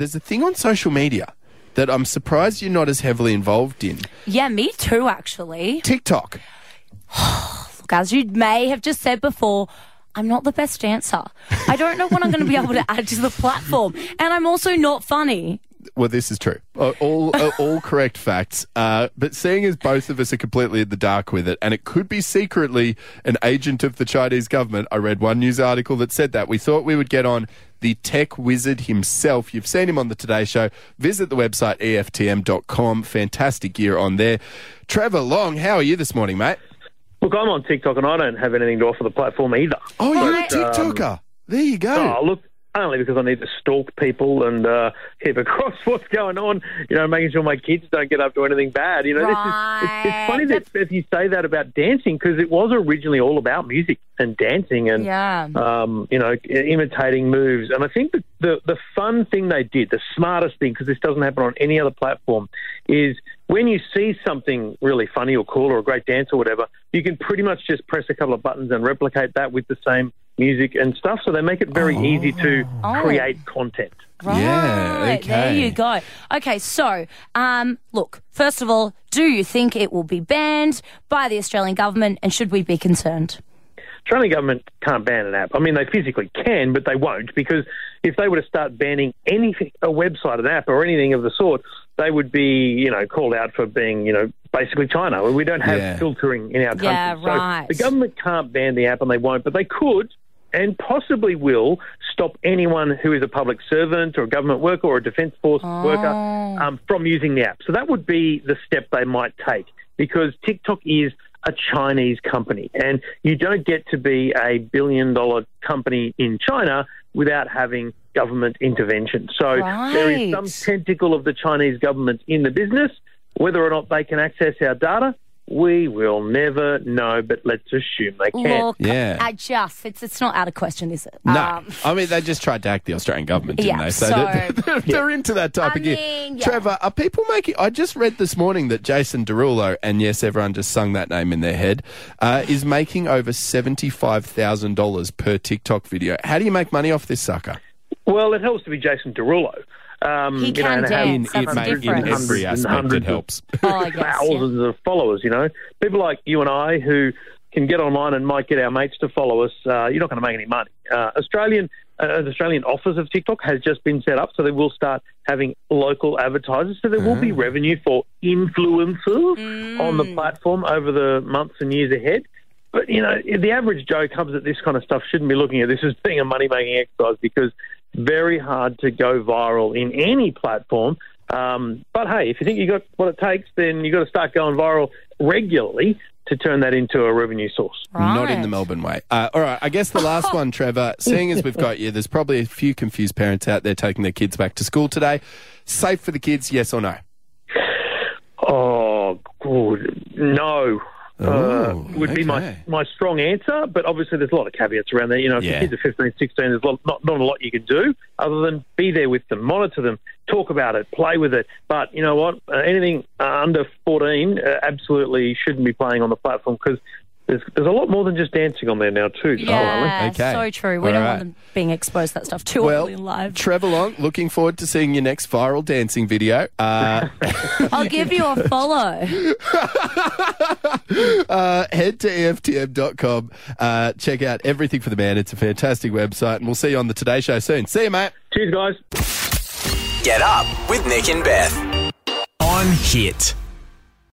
there's a thing on social media that I'm surprised you're not as heavily involved in. Yeah, me too, actually. TikTok. Look, as you may have just said before, I'm not the best dancer. I don't know what I'm going to be able to add to the platform. And I'm also not funny. Well, this is true. Uh, All uh, all correct facts. Uh, but seeing as both of us are completely in the dark with it, and it could be secretly an agent of the Chinese government. I read one news article that said that. We thought we would get on the tech wizard himself. You've seen him on the Today Show. Visit the website EFTM.com. Fantastic gear on there. Trevor Long, how are you this morning, mate? Look, I'm on TikTok and I don't have anything to offer the platform either. Oh, you're a Right. Um, TikToker. there you go. Oh, look, only because I need to stalk people and uh, keep across what's going on. You know, making sure my kids don't get up to anything bad. You know, this is, it's, it's funny that if you say that about dancing because it was originally all about music and dancing and Yeah. um, you know, imitating moves. And I think that the the fun thing they did, the smartest thing, because this doesn't happen on any other platform, is when you see something really funny or cool or a great dance or whatever, you can pretty much just press a couple of buttons and replicate that with the same music and stuff. So they make it very easy to Oh. create content. Right. Yeah, There you go. Okay, so, um, look, first of all, do you think it will be banned by the Australian government and should we be concerned? Australian government can't ban an app. I mean, they physically can, but they won't because if they were to start banning anything, a website, an app, or anything of the sort, they would be, you know, called out for being, you know, basically China. We don't have Yeah. filtering in our country. Yeah, So the government can't ban the app, and they won't, but they could. And possibly will stop anyone who is a public servant or a government worker or a defence force worker um, from using the app. So that would be the step they might take because TikTok is a Chinese company, and you don't get to be a billion dollar company in China without having government intervention. So there is some tentacle of the Chinese government in the business. Whether or not they can access our data, we will never know, but let's assume they can. Look, Yeah. I just, it's, it's not out of question, is it? No, Um, I mean they just tried to hack the Australian government, didn't Yeah, they? so- they're, they're, they're into that type I of gear. mean, yeah. Trevor, are people making? I just read this morning that Jason Derulo, and yes, everyone just sung that name in their head, uh, is making over seventy-five thousand dollars per TikTok video. How do you make money off this sucker? Well, it helps to be Jason Derulo. Um, He you know, can and dance, In, that's it the may, in every Hundreds and aspect, it hundreds of- helps. Oh, I guess, yeah. thousands of followers. You know, people like you and I who can get online and might get our mates to follow us. Uh, you're not going to make any money. Uh, Australian, uh, an Australian office of TikTok has just been set up, so they will start having local advertisers. So there will be revenue for influencers on the platform over the months and years ahead. But you know, the average Joe comes at this kind of stuff shouldn't be looking at this as being a money making exercise because it's very hard to go viral in any platform. Um, but hey, if you think you got what it takes, then you got to start going viral regularly to turn that into a revenue source. Not in the Melbourne way. Uh, all right, I guess the last one, Trevor, seeing as we've got you, there's probably a few confused parents out there taking their kids back to school today. Safe for the kids, yes or no? Oh, good. No. Uh, Oh, would be my, my strong answer, but obviously there's a lot of caveats around there. You know, if Yeah. your kids are 15, 16, there's a lot, not, not a lot you can do other than be there with them, monitor them, talk about it, play with it. But you know what? Uh, anything uh, under 14 uh, absolutely shouldn't be playing on the platform because there's, there's a lot more than just dancing on there now, too. So, Yeah, Okay. so true. We All don't right. want them being exposed to that stuff too Well, early in life. Trevor Long, looking forward to seeing your next viral dancing video. Uh, I'll give you a follow. uh, head to EFTM.com. Uh, check out everything for the man. It's a fantastic website, and we'll see you on the Today Show soon. See you, mate. Cheers, guys. Get up with Nick and Beth. On Hit.